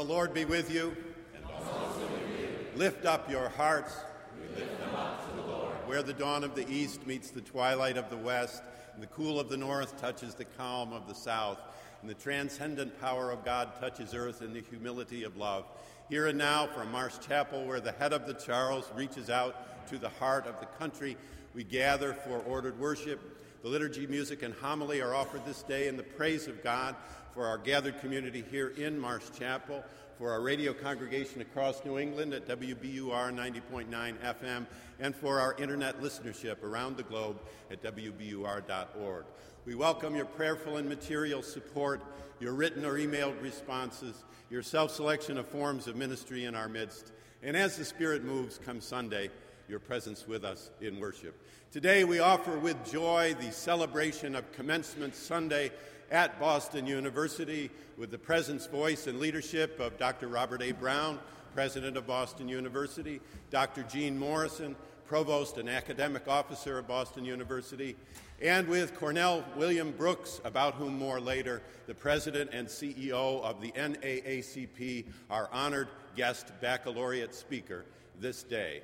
The Lord be with you. And also with you. Lift up your hearts. We lift them up to the Lord. Where the dawn of the east meets the twilight of the west, and the cool of the north touches the calm of the south, and the transcendent power of God touches earth in the humility of love. Here and now, from Marsh Chapel, where the head of the Charles reaches out to the heart of the country, we gather for ordered worship. The liturgy, music, and homily are offered this day in the praise of God for our gathered community here in Marsh Chapel, for our radio congregation across New England at WBUR 90.9 FM, and for our internet listenership around the globe at WBUR.org. We welcome your prayerful and material support, your written or emailed responses, your self selection of forms of ministry in our midst. And as the Spirit moves come Sunday, your presence with us in worship. Today, we offer with joy the celebration of Commencement Sunday at Boston University with the presence, voice, and leadership of Dr. Robert A. Brown, President of Boston University, Dr. Jean Morrison, Provost and Academic Officer of Boston University, and with Cornell William Brooks, about whom more later, the President and CEO of the NAACP, our honored guest baccalaureate speaker this day.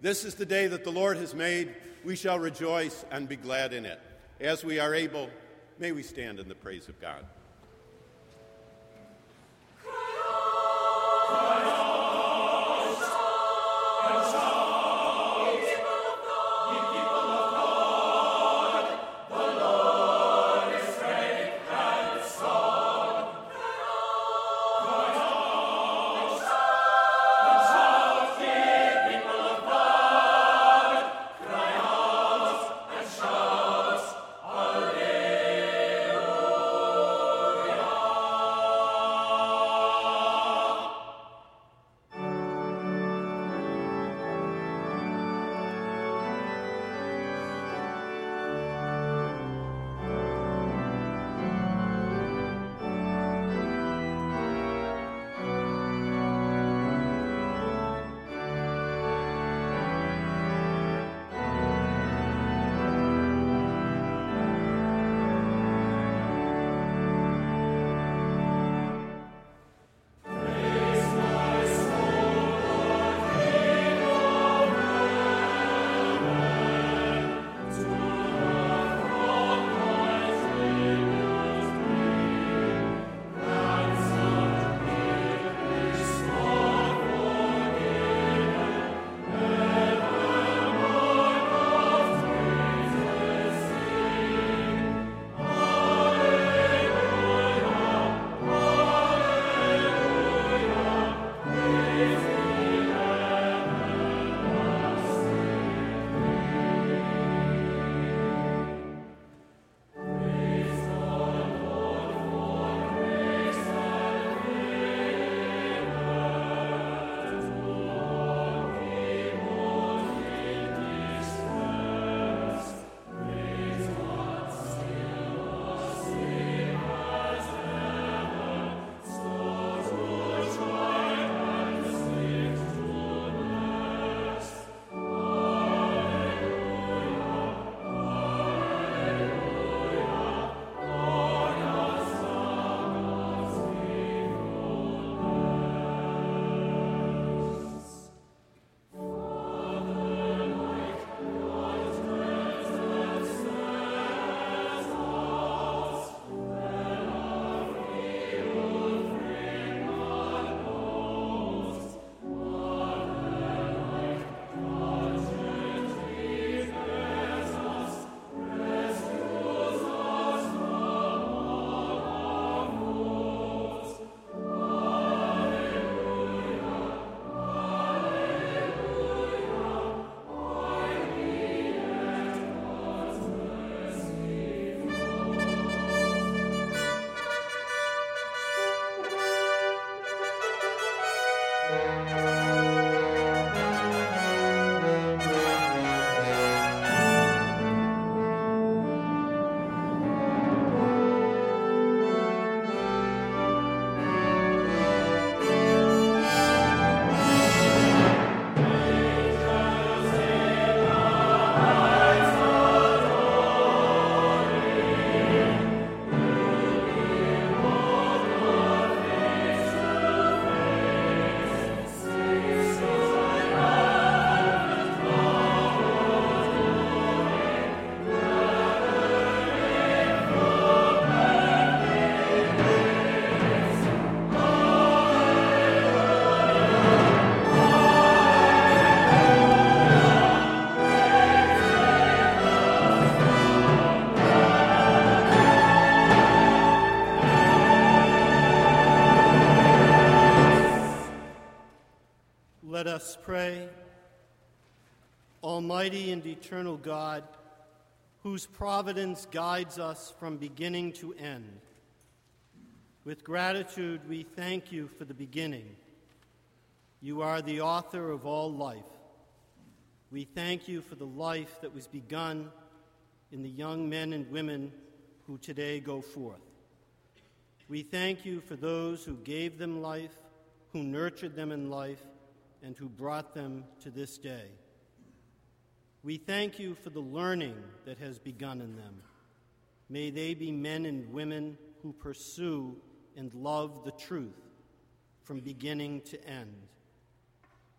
This is the day that the Lord has made. We shall rejoice and be glad in it. As we are able, may we stand in the praise of God. Almighty and eternal God, whose providence guides us from beginning to end, with gratitude we thank you for the beginning. You are the author of all life. We thank you for the life that was begun in the young men and women who today go forth. We thank you for those who gave them life, who nurtured them in life, and who brought them to this day. We thank you for the learning that has begun in them. May they be men and women who pursue and love the truth from beginning to end.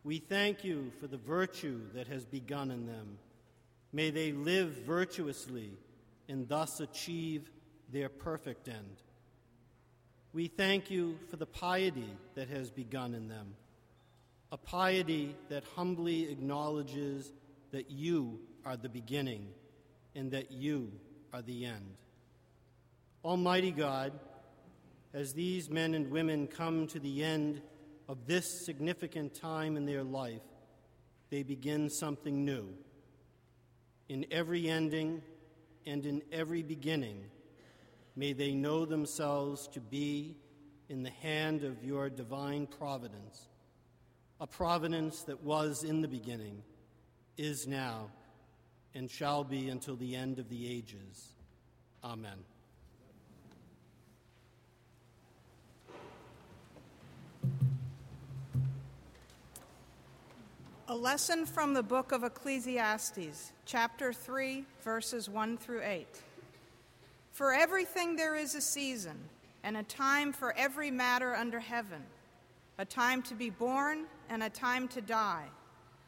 We thank you for the virtue that has begun in them. May they live virtuously and thus achieve their perfect end. We thank you for the piety that has begun in them a piety that humbly acknowledges that you are the beginning and that you are the end. Almighty God, as these men and women come to the end of this significant time in their life, they begin something new. In every ending and in every beginning, may they know themselves to be in the hand of your divine providence a providence that was in the beginning, is now, and shall be until the end of the ages. Amen. A lesson from the book of Ecclesiastes, chapter 3, verses 1 through 8. For everything there is a season, and a time for every matter under heaven a time to be born and a time to die,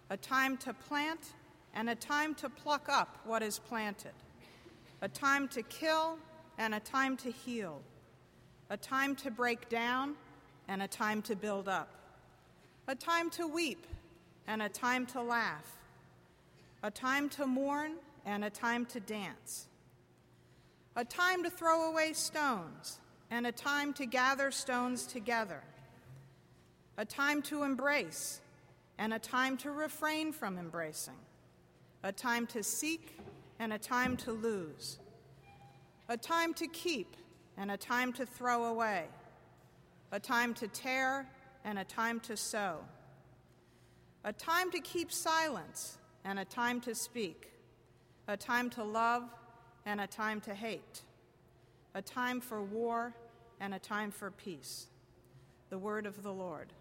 a time to plant and a time to pluck up what is planted, a time to kill and a time to heal, a time to break down and a time to build up, a time to weep and a time to laugh, a time to mourn and a time to dance, a time to throw away stones and a time to gather stones together a time to embrace and a time to refrain from embracing, a time to seek and a time to lose, a time to keep and a time to throw away, a time to tear and a time to sow, a time to keep silence and a time to speak, a time to love and a time to hate, a time for war and a time for peace. The word of the Lord.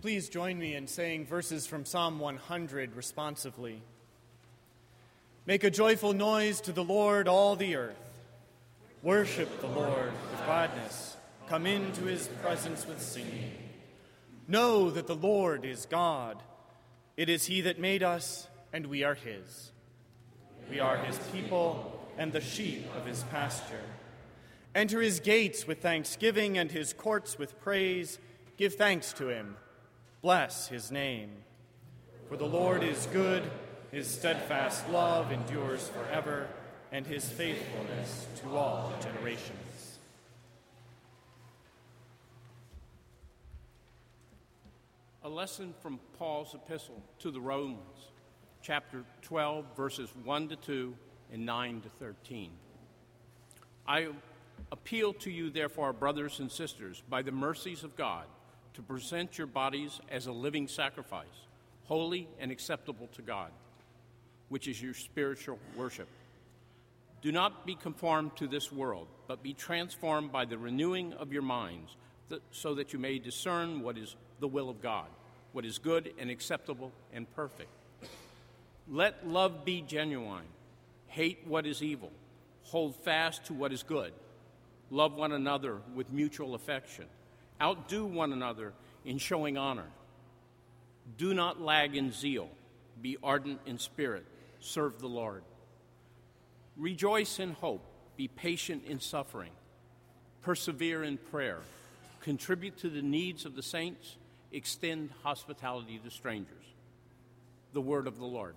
Please join me in saying verses from Psalm 100 responsively. Make a joyful noise to the Lord, all the earth. Worship the Lord with gladness. Come into his presence with singing. Know that the Lord is God. It is he that made us, and we are his. We are his people and the sheep of his pasture. Enter his gates with thanksgiving and his courts with praise. Give thanks to him. Bless his name. For the Lord is good, his steadfast love endures forever, and his faithfulness to all generations. A lesson from Paul's epistle to the Romans, chapter 12, verses 1 to 2 and 9 to 13. I appeal to you, therefore, brothers and sisters, by the mercies of God to present your bodies as a living sacrifice, holy and acceptable to God, which is your spiritual worship. Do not be conformed to this world, but be transformed by the renewing of your minds, so that you may discern what is the will of God, what is good and acceptable and perfect. Let love be genuine. Hate what is evil. Hold fast to what is good. Love one another with mutual affection Outdo one another in showing honor. Do not lag in zeal. Be ardent in spirit. Serve the Lord. Rejoice in hope. Be patient in suffering. Persevere in prayer. Contribute to the needs of the saints. Extend hospitality to strangers. The word of the Lord.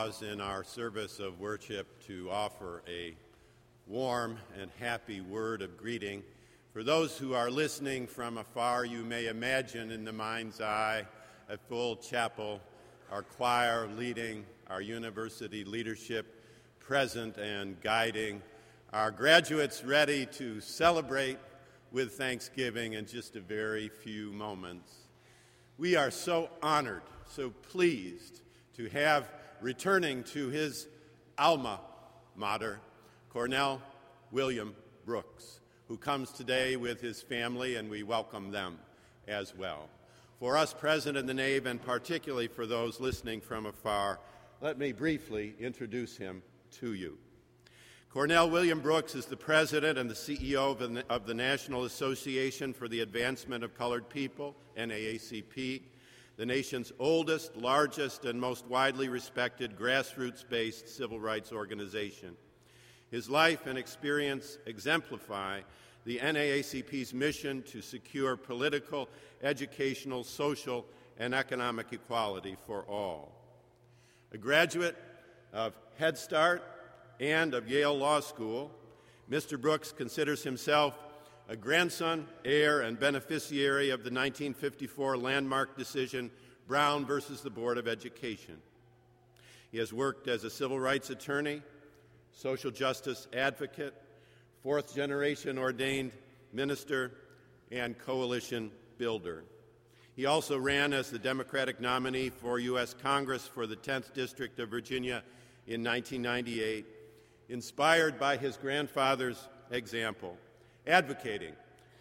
Pause in our service of worship to offer a warm and happy word of greeting. For those who are listening from afar, you may imagine in the mind's eye a full chapel, our choir leading, our university leadership present and guiding, our graduates ready to celebrate with Thanksgiving in just a very few moments. We are so honored, so pleased to have returning to his alma mater, Cornell William Brooks, who comes today with his family, and we welcome them as well. For us present in the nave, and particularly for those listening from afar, let me briefly introduce him to you. Cornell William Brooks is the president and the CEO of the, of the National Association for the Advancement of Colored People, NAACP, the nation's oldest, largest, and most widely respected grassroots based civil rights organization. His life and experience exemplify the NAACP's mission to secure political, educational, social, and economic equality for all. A graduate of Head Start and of Yale Law School, Mr. Brooks considers himself a grandson, heir, and beneficiary of the 1954 landmark decision Brown versus the Board of Education. He has worked as a civil rights attorney, social justice advocate, fourth generation ordained minister, and coalition builder. He also ran as the Democratic nominee for U.S. Congress for the 10th District of Virginia in 1998 inspired by his grandfather's example, advocating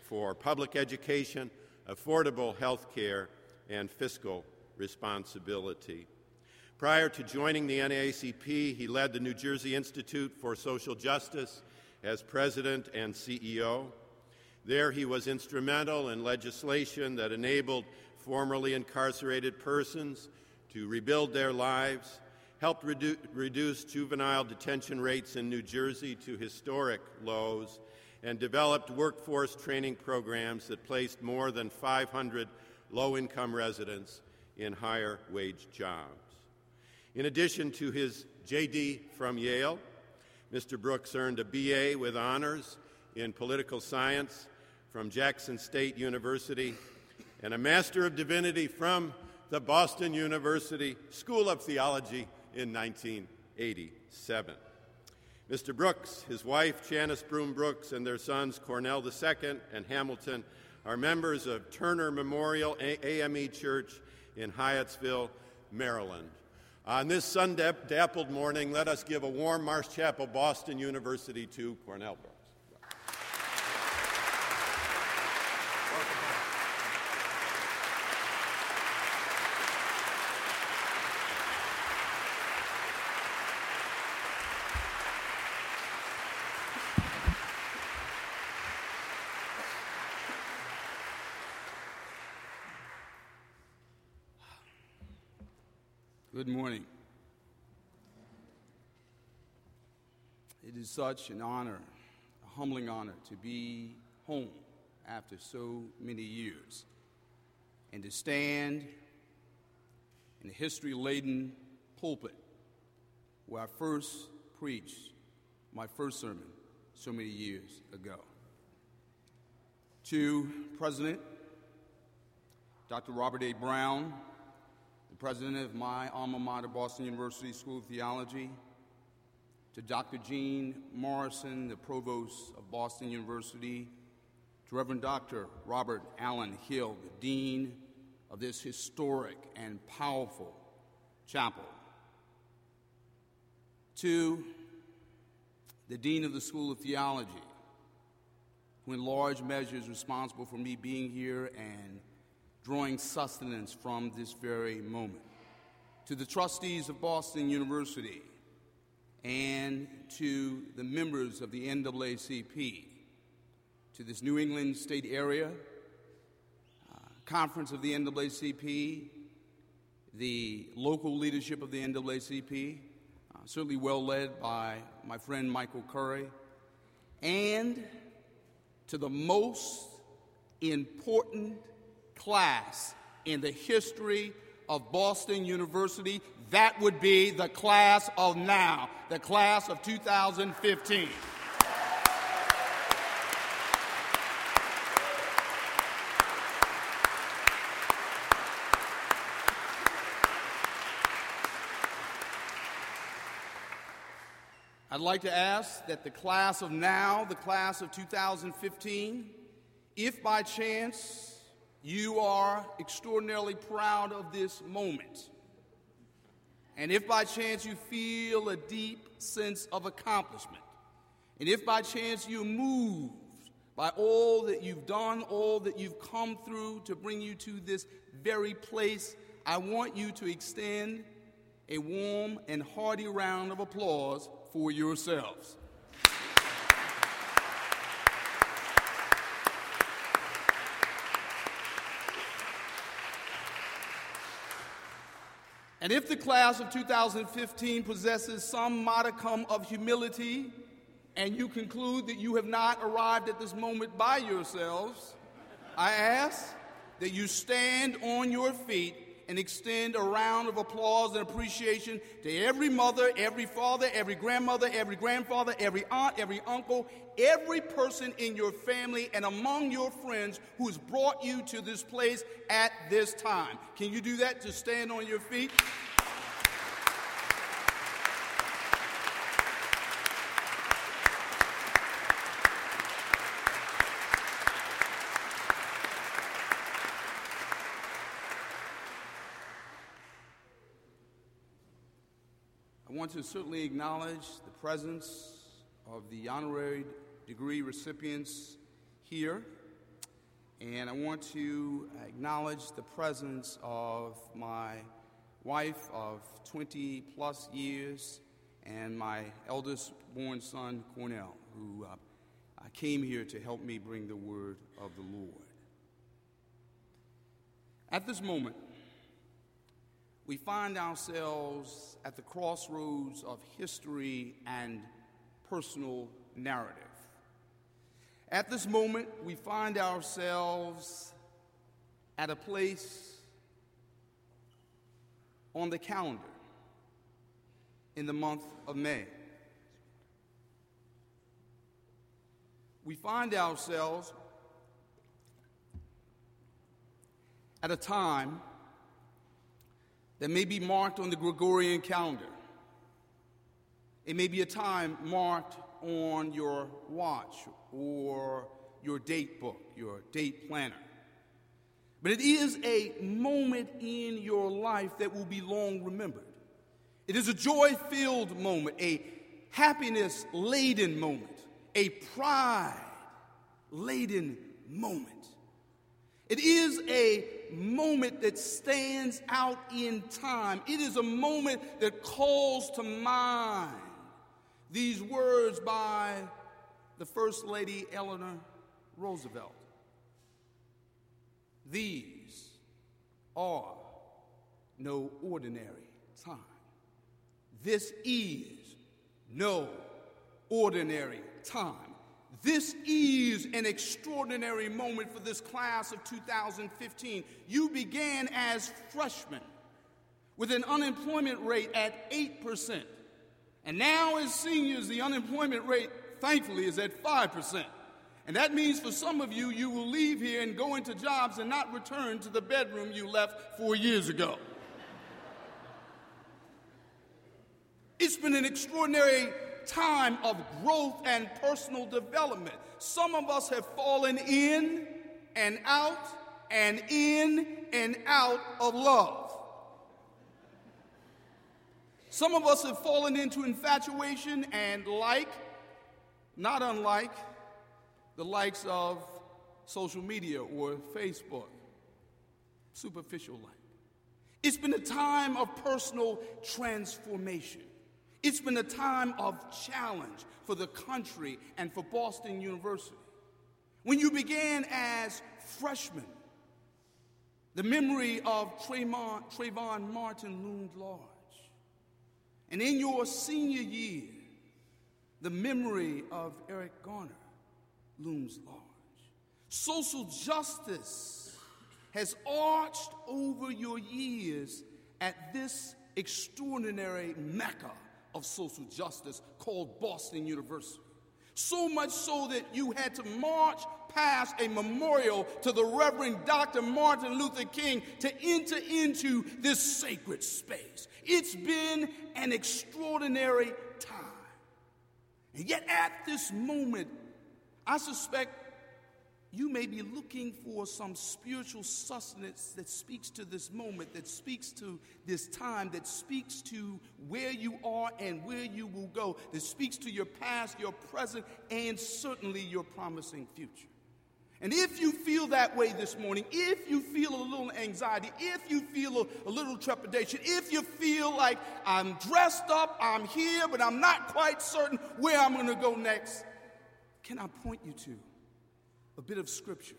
for public education, affordable health care, and fiscal responsibility. Prior to joining the NAACP, he led the New Jersey Institute for Social Justice as president and CEO. There, he was instrumental in legislation that enabled formerly incarcerated persons to rebuild their lives helped redu- reduce juvenile detention rates in New Jersey to historic lows, and developed workforce training programs that placed more than 500 low income residents in higher wage jobs. In addition to his JD from Yale, Mr. Brooks earned a BA with honors in political science from Jackson State University and a Master of Divinity from the Boston University School of Theology in 1987. Mr. Brooks, his wife, Janice Broom Brooks, and their sons, Cornell II and Hamilton, are members of Turner Memorial AME Church in Hyattsville, Maryland. On this sun dappled morning, let us give a warm Marsh Chapel Boston University to Cornell. Good morning. It is such an honor, a humbling honor, to be home after so many years and to stand in a history laden pulpit where I first preached my first sermon so many years ago. To President Dr. Robert A. Brown, president of my alma mater, Boston University School of Theology, to Dr. Jean Morrison, the provost of Boston University, to Reverend Dr. Robert Allan Hill, the dean of this historic and powerful chapel, to the dean of the School of Theology, who in large measure is responsible for me being here and drawing sustenance from this very moment. To the trustees of Boston University and to the members of the NAACP, to this New England State Area uh, Conference of the NAACP, the local leadership of the NAACP, uh, certainly well led by my friend Michael Curry, and to the most important class in the history of Boston University, that would be the class of now, the class of 2015. I'd like to ask that the class of now, the class of 2015, if by chance you are extraordinarily proud of this moment. And if by chance you feel a deep sense of accomplishment, and if by chance you're moved by all that you've done, all that you've come through to bring you to this very place, I want you to extend a warm and hearty round of applause for yourselves. And if the class of 2015 possesses some modicum of humility, and you conclude that you have not arrived at this moment by yourselves, I ask that you stand on your feet and extend a round of applause and appreciation to every mother, every father, every grandmother, every grandfather, every aunt, every uncle, every person in your family and among your friends who has brought you to this place at this time. Can you do that to stand on your feet? Want to certainly acknowledge the presence of the honorary degree recipients here. And I want to acknowledge the presence of my wife of 20 plus years and my eldest born son, Cornell, who uh, came here to help me bring the word of the Lord. At this moment, we find ourselves at the crossroads of history and personal narrative. At this moment, we find ourselves at a place on the calendar in the month of May. We find ourselves at a time that may be marked on the Gregorian calendar. It may be a time marked on your watch or your date book, your date planner. But it is a moment in your life that will be long remembered. It is a joy filled moment, a happiness laden moment, a pride laden moment. It is a moment that stands out in time. It is a moment that calls to mind these words by the First Lady Eleanor Roosevelt. These are no ordinary time. This is no ordinary time. This is an extraordinary moment for this class of 2015. You began as freshmen with an unemployment rate at 8%. And now, as seniors, the unemployment rate, thankfully, is at 5%. And that means for some of you, you will leave here and go into jobs and not return to the bedroom you left four years ago. It's been an extraordinary time of growth and personal development. Some of us have fallen in and out and in and out of love. Some of us have fallen into infatuation and like, not unlike the likes of social media or Facebook, superficial like. It's been a time of personal transformation. It's been a time of challenge for the country and for Boston University. When you began as freshmen, the memory of Trayvon, Trayvon Martin loomed large. And in your senior year, the memory of Eric Garner looms large. Social justice has arched over your years at this extraordinary mecca of social justice called Boston University. So much so that you had to march past a memorial to the Reverend Dr. Martin Luther King to enter into this sacred space. It's been an extraordinary time. And yet, at this moment, I suspect you may be looking for some spiritual sustenance that speaks to this moment, that speaks to this time, that speaks to where you are and where you will go, that speaks to your past, your present, and certainly your promising future. And if you feel that way this morning, if you feel a little anxiety, if you feel a, a, little trepidation, if you feel like I'm dressed up, I'm here, but I'm not quite certain where I'm going to go next, can I point you to a bit of scripture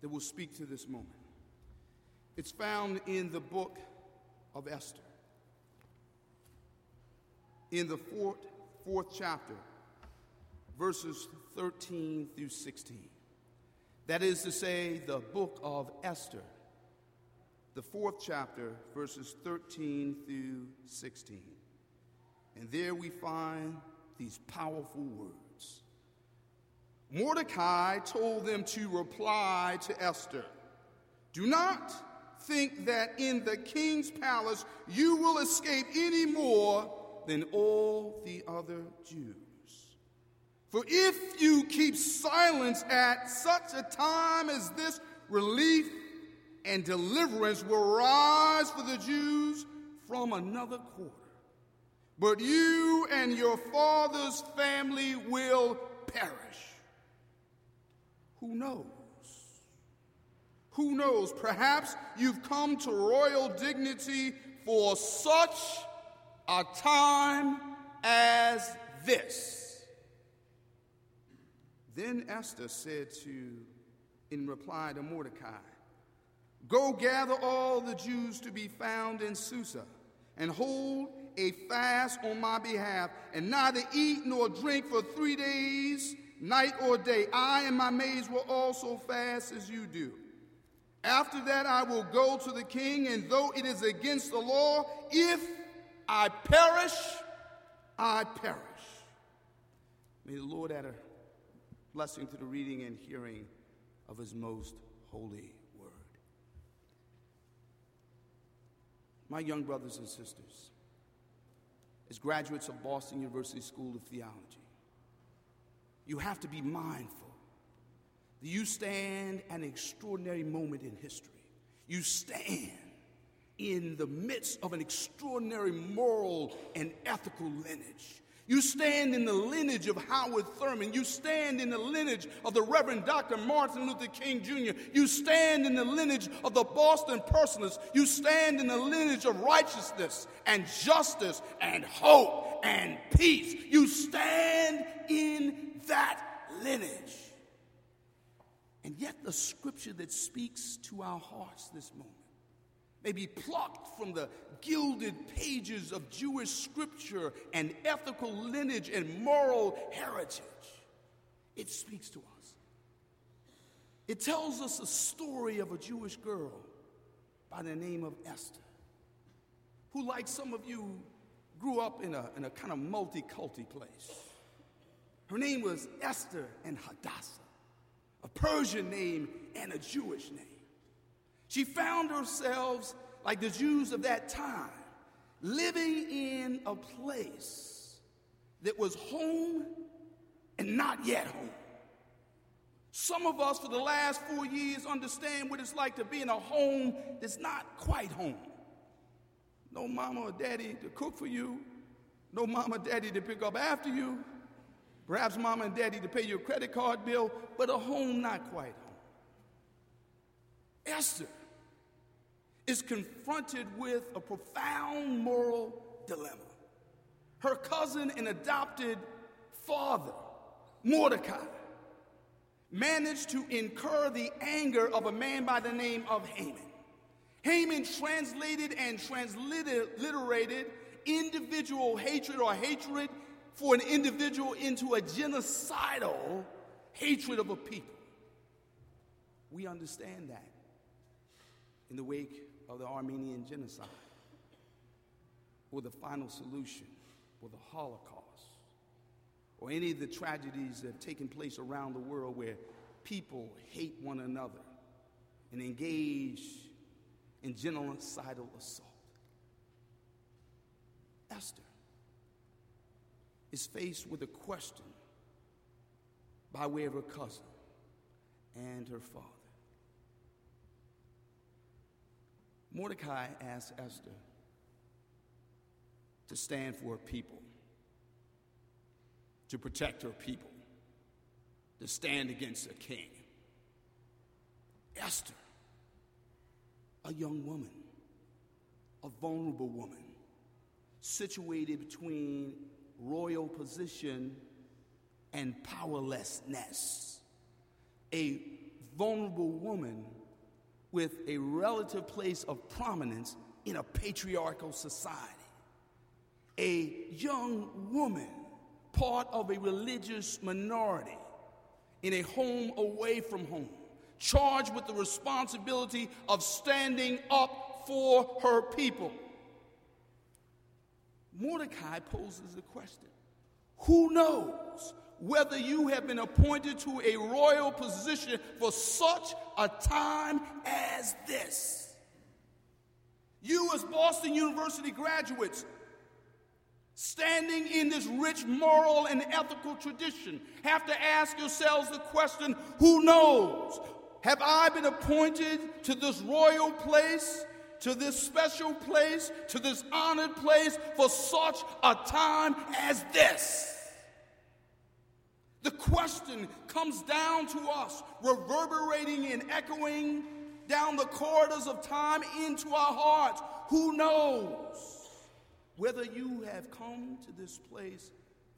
that will speak to this moment? It's found in the book of Esther, in the fourth, fourth chapter, verses 13 through 16. That is to say, the book of Esther, the fourth chapter, verses 13 through 16. And there we find these powerful words. Mordecai told them to reply to Esther Do not think that in the king's palace you will escape any more than all the other Jews. For if you keep silence at such a time as this, relief and deliverance will rise for the Jews from another quarter. But you and your father's family will perish. Who knows? Who knows? Perhaps you've come to royal dignity for such a time as this. Then Esther said to, in reply to Mordecai, Go gather all the Jews to be found in Susa, and hold a fast on my behalf, and neither eat nor drink for three days, night or day. I and my maids will also fast as you do. After that, I will go to the king, and though it is against the law, if I perish, I perish. May the Lord add a blessing to the reading and hearing of his most holy word. My young brothers and sisters, as graduates of Boston University School of Theology, you have to be mindful you stand an extraordinary moment in history. You stand in the midst of an extraordinary moral and ethical lineage. You stand in the lineage of Howard Thurman. You stand in the lineage of the Reverend Dr. Martin Luther King Jr. You stand in the lineage of the Boston Personalists. You stand in the lineage of righteousness and justice and hope and peace. You stand in that lineage. And yet, the scripture that speaks to our hearts this moment may be plucked from the gilded pages of Jewish scripture and ethical lineage and moral heritage. It speaks to us. It tells us a story of a Jewish girl by the name of Esther, who, like some of you, grew up in a, in a kind of multi-culti place. Her name was Esther and Hadassah, a Persian name and a Jewish name. She found herself, like the Jews of that time, living in a place that was home and not yet home. Some of us, for the last four years, understand what it's like to be in a home that's not quite home. No mama or daddy to cook for you, no mama or daddy to pick up after you, perhaps mama and daddy to pay your credit card bill, but a home not quite home. Esther is confronted with a profound moral dilemma. Her cousin and adopted father, Mordecai, managed to incur the anger of a man by the name of Haman. Haman translated and transliterated individual hatred or hatred for an individual into a genocidal hatred of a people. We understand that in the wake of the Armenian genocide, or the final solution, or the Holocaust, or any of the tragedies that have taken place around the world where people hate one another and engage in genocidal assault. Esther is faced with a question by way of her cousin and her father. Mordecai asked Esther to stand for her people, to protect her people, to stand against a king. Esther, a young woman, a vulnerable woman, situated between royal position and powerlessness. A vulnerable woman with a relative place of prominence in a patriarchal society. A young woman, part of a religious minority, in a home away from home, charged with the responsibility of standing up for her people. Mordecai poses the question Who knows whether you have been appointed to a royal position for such a time as this? You, as Boston University graduates, standing in this rich moral and ethical tradition, have to ask yourselves the question who knows? Have I been appointed to this royal place to this special place, to this honored place for such a time as this. The question comes down to us, reverberating and echoing down the corridors of time into our hearts. Who knows whether you have come to this place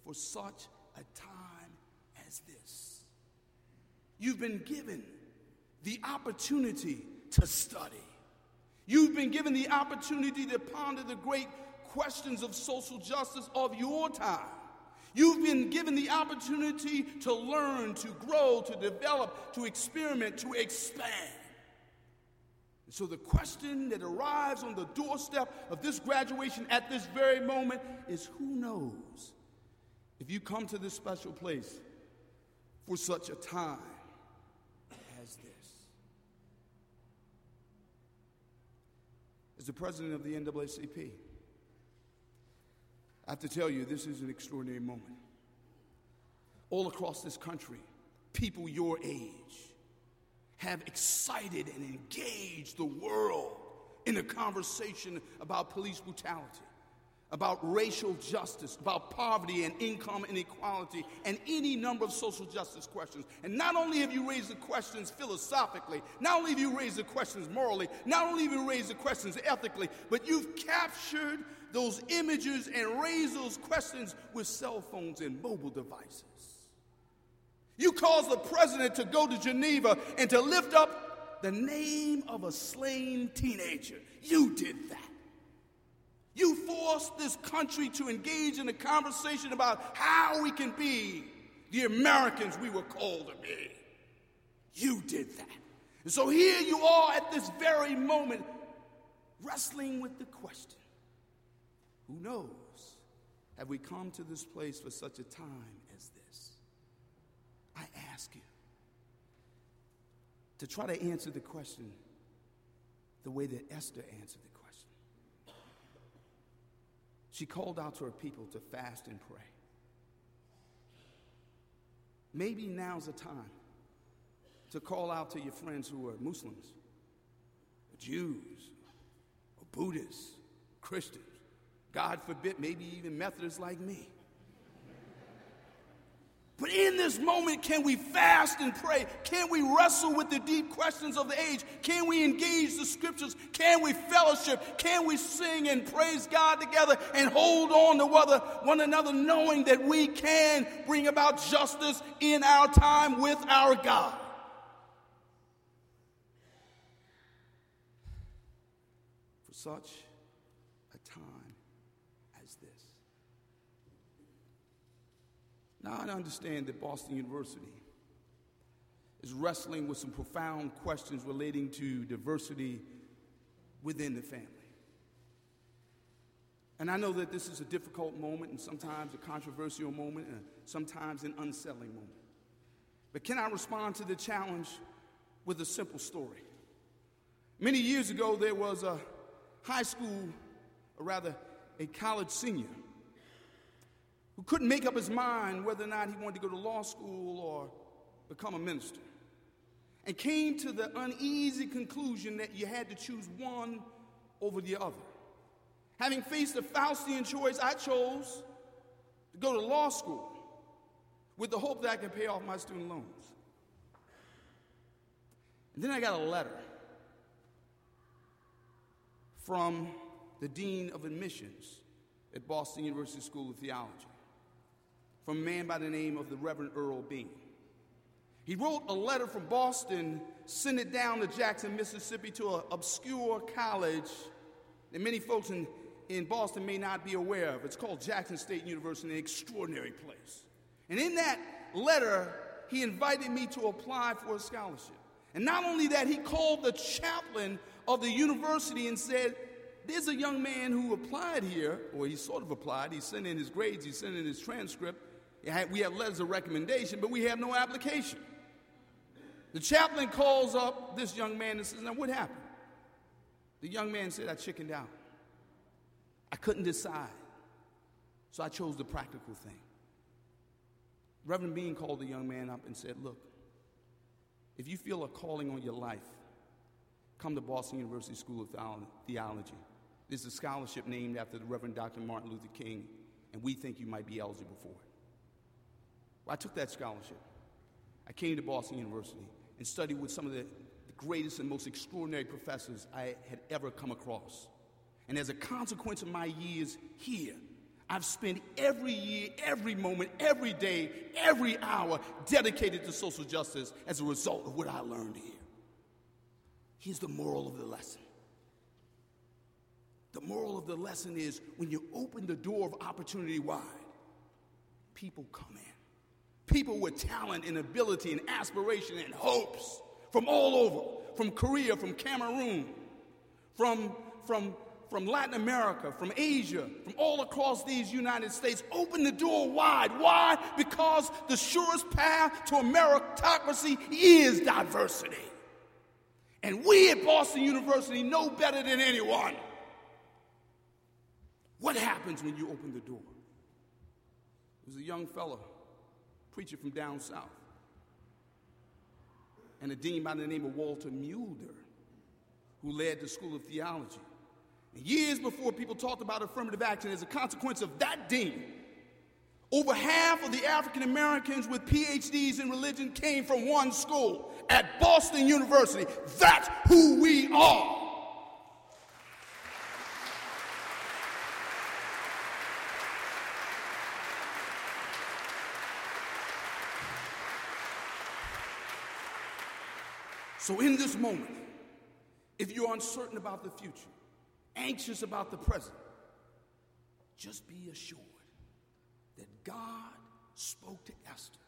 for such a time as this? You've been given the opportunity to study. You've been given the opportunity to ponder the great questions of social justice of your time. You've been given the opportunity to learn, to grow, to develop, to experiment, to expand. And so, the question that arrives on the doorstep of this graduation at this very moment is who knows if you come to this special place for such a time as this? As the president of the NAACP. I have to tell you, this is an extraordinary moment. All across this country, people your age have excited and engaged the world in a conversation about police brutality about racial justice, about poverty and income inequality, and any number of social justice questions. And not only have you raised the questions philosophically, not only have you raised the questions morally, not only have you raised the questions ethically, but you've captured those images and raised those questions with cell phones and mobile devices. You caused the president to go to Geneva and to lift up the name of a slain teenager. You did that. You forced this country to engage in a conversation about how we can be the Americans we were called to be. You did that. And so here you are at this very moment, wrestling with the question who knows? Have we come to this place for such a time as this? I ask you to try to answer the question the way that Esther answered it. She called out to her people to fast and pray. Maybe now's the time to call out to your friends who are Muslims, or Jews, or Buddhists, Christians, God forbid, maybe even Methodists like me. But in this moment, can we fast and pray? Can we wrestle with the deep questions of the age? Can we engage the scriptures? Can we fellowship? Can we sing and praise God together and hold on to one another, knowing that we can bring about justice in our time with our God? For such Now, I understand that Boston University is wrestling with some profound questions relating to diversity within the family. And I know that this is a difficult moment and sometimes a controversial moment and sometimes an unsettling moment. But can I respond to the challenge with a simple story? Many years ago, there was a high school, or rather, a college senior who couldn't make up his mind whether or not he wanted to go to law school or become a minister. and came to the uneasy conclusion that you had to choose one over the other. Having faced a Faustian choice, I chose to go to law school with the hope that I can pay off my student loans. And then I got a letter from the Dean of Admissions at Boston University School of Theology, from a man by the name of the Reverend Earl Bean. He wrote a letter from Boston, sent it down to Jackson, Mississippi, to an obscure college that many folks in, in Boston may not be aware of. It's called Jackson State University, an extraordinary place. And in that letter, he invited me to apply for a scholarship. And not only that, he called the chaplain of the university and said, There's a young man who applied here, or he sort of applied. He sent in his grades, he sent in his transcript. We have letters of recommendation, but we have no application. The chaplain calls up this young man and says, Now, what happened? The young man said, I chickened out. I couldn't decide. So I chose the practical thing. Reverend Bean called the young man up and said, Look, if you feel a calling on your life, come to Boston University School of Theology. There's a scholarship named after the Reverend Dr. Martin Luther King, and we think you might be eligible for it. I took that scholarship. I came to Boston University and studied with some of the, the greatest and most extraordinary professors I had ever come across. And as a consequence of my years here, I've spent every year, every moment, every day, every hour dedicated to social justice as a result of what I learned here. Here's the moral of the lesson. The moral of the lesson is when you open the door of opportunity wide, people come in people with talent and ability and aspiration and hopes from all over from Korea, from Cameroon, from, from, from Latin America, from Asia, from all across these United States. Open the door wide. Why? Because the surest path to meritocracy is diversity. And we at Boston University know better than anyone. What happens when you open the door? There's a young fellow preacher from down south, and a dean by the name of Walter Muelder, who led the School of Theology. And years before people talked about affirmative action, as a consequence of that dean, over half of the African Americans with PhDs in religion came from one school at Boston University. That's who we are. So, in this moment, if you're uncertain about the future, anxious about the present, just be assured that God spoke to Esther.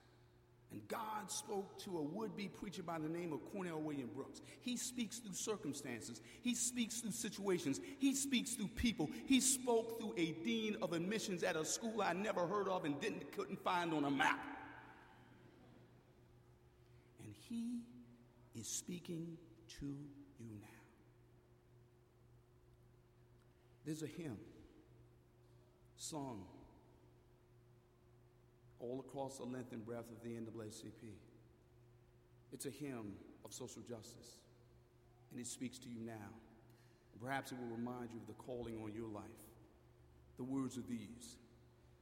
And God spoke to a would be preacher by the name of Cornell William Brooks. He speaks through circumstances, he speaks through situations, he speaks through people. He spoke through a dean of admissions at a school I never heard of and didn't, couldn't find on a map. And he is speaking to you now. There's a hymn sung all across the length and breadth of the NAACP. It's a hymn of social justice, and it speaks to you now. Perhaps it will remind you of the calling on your life. The words are these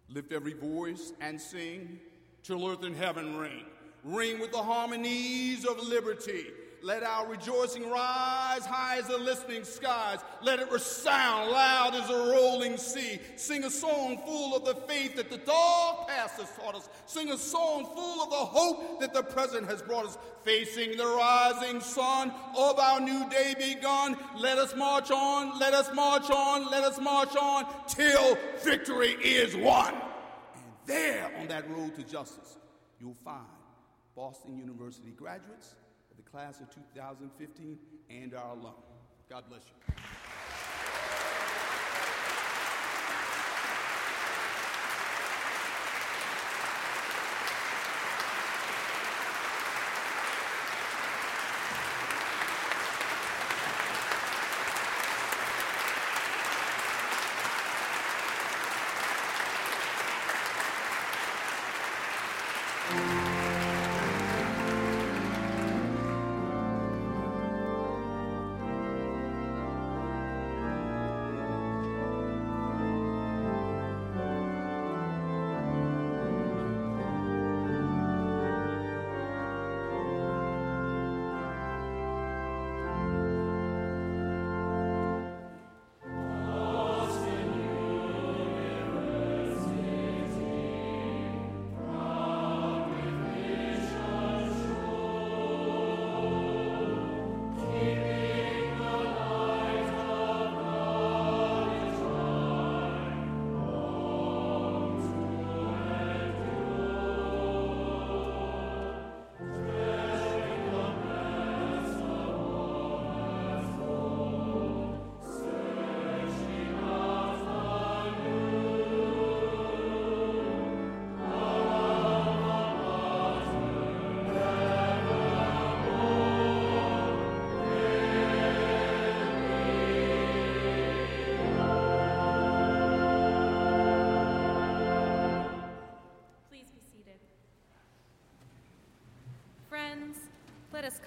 Lift every voice and sing till earth and heaven ring ring with the harmonies of liberty. Let our rejoicing rise high as the listening skies. Let it resound loud as a rolling sea. Sing a song full of the faith that the dark past has taught us. Sing a song full of the hope that the present has brought us. Facing the rising sun of our new day begun. Let us march on, let us march on, let us march on till victory is won. And there on that road to justice, you'll find Boston University graduates of the class of 2015 and our alum. God bless you.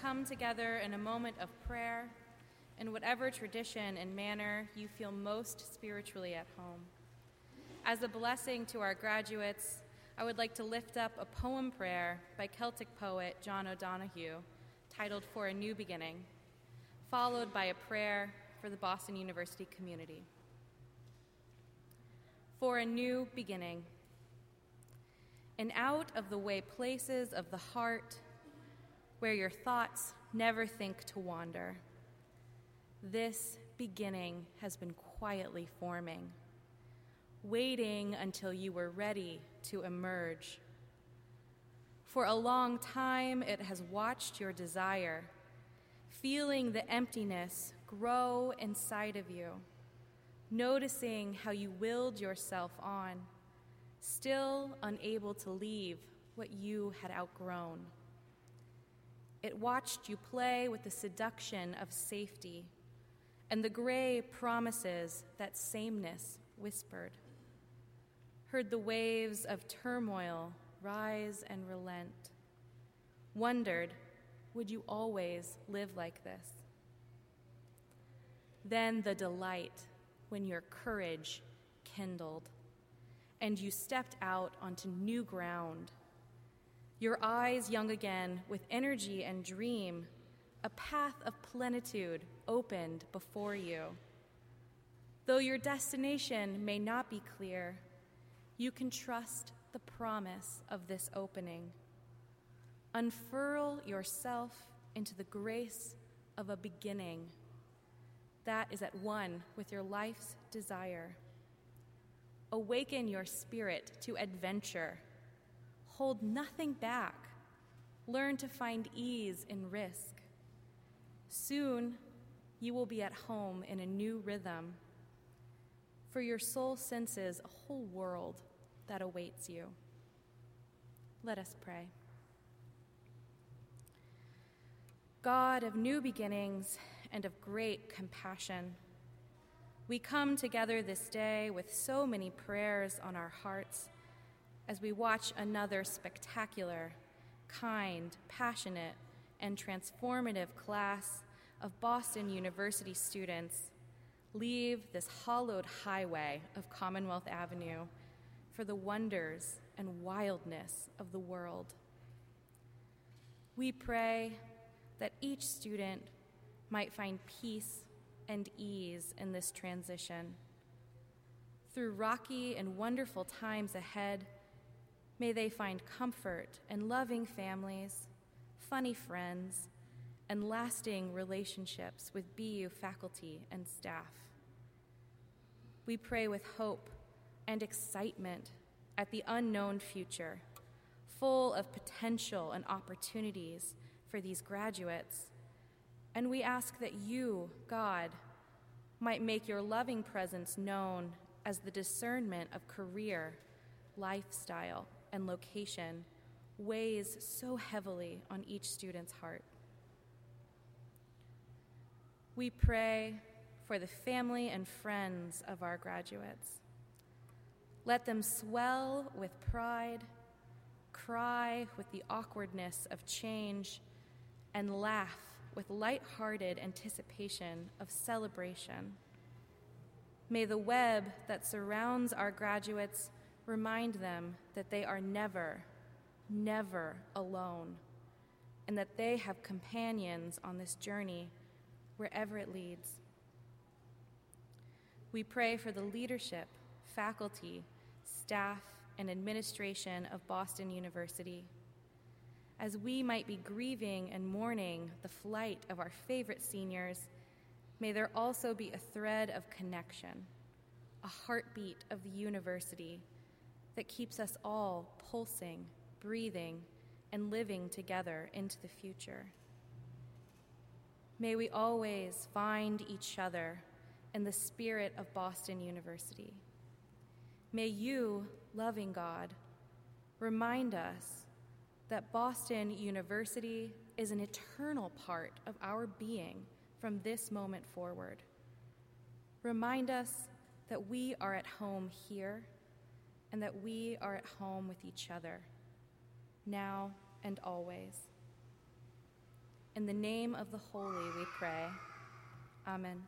Come together in a moment of prayer in whatever tradition and manner you feel most spiritually at home. As a blessing to our graduates, I would like to lift up a poem prayer by Celtic poet John O'Donohue titled For a New Beginning, followed by a prayer for the Boston University community. For a new beginning. In out of the way places of the heart where your thoughts never think to wander, this beginning has been quietly forming, waiting until you were ready to emerge. For a long time, it has watched your desire, feeling the emptiness grow inside of you, noticing how you willed yourself on, still unable to leave what you had outgrown. It watched you play with the seduction of safety and the gray promises that sameness whispered. Heard the waves of turmoil rise and relent. Wondered, would you always live like this? Then the delight when your courage kindled and you stepped out onto new ground. Your eyes young again with energy and dream, a path of plenitude opened before you. Though your destination may not be clear, you can trust the promise of this opening. Unfurl yourself into the grace of a beginning that is at one with your life's desire. Awaken your spirit to adventure. Hold nothing back. Learn to find ease in risk. Soon, you will be at home in a new rhythm. For your soul senses a whole world that awaits you. Let us pray. God of new beginnings and of great compassion, we come together this day with so many prayers on our hearts as we watch another spectacular, kind, passionate, and transformative class of Boston University students leave this hollowed highway of Commonwealth Avenue for the wonders and wildness of the world. We pray that each student might find peace and ease in this transition. Through rocky and wonderful times ahead, may they find comfort and loving families, funny friends, and lasting relationships with BU faculty and staff. We pray with hope and excitement at the unknown future, full of potential and opportunities for these graduates. And we ask that you, God, might make your loving presence known as the discernment of career, lifestyle, and location weighs so heavily on each student's heart. We pray for the family and friends of our graduates. Let them swell with pride, cry with the awkwardness of change, and laugh with light-hearted anticipation of celebration. May the web that surrounds our graduates remind them that they are never, never alone, and that they have companions on this journey wherever it leads. We pray for the leadership, faculty, staff, and administration of Boston University. As we might be grieving and mourning the flight of our favorite seniors, may there also be a thread of connection, a heartbeat of the university that keeps us all pulsing, breathing, and living together into the future. May we always find each other in the spirit of Boston University. May you, loving God, remind us that Boston University is an eternal part of our being from this moment forward. Remind us that we are at home here and that we are at home with each other, now and always. In the name of the holy, we pray. Amen.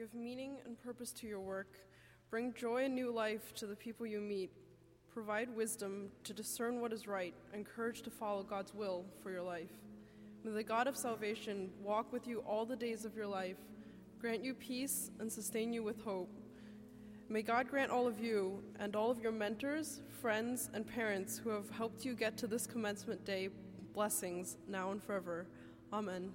Give meaning and purpose to your work, bring joy and new life to the people you meet, provide wisdom to discern what is right, and courage to follow God's will for your life. May the God of salvation walk with you all the days of your life, grant you peace, and sustain you with hope. May God grant all of you and all of your mentors, friends, and parents who have helped you get to this commencement day blessings now and forever. Amen.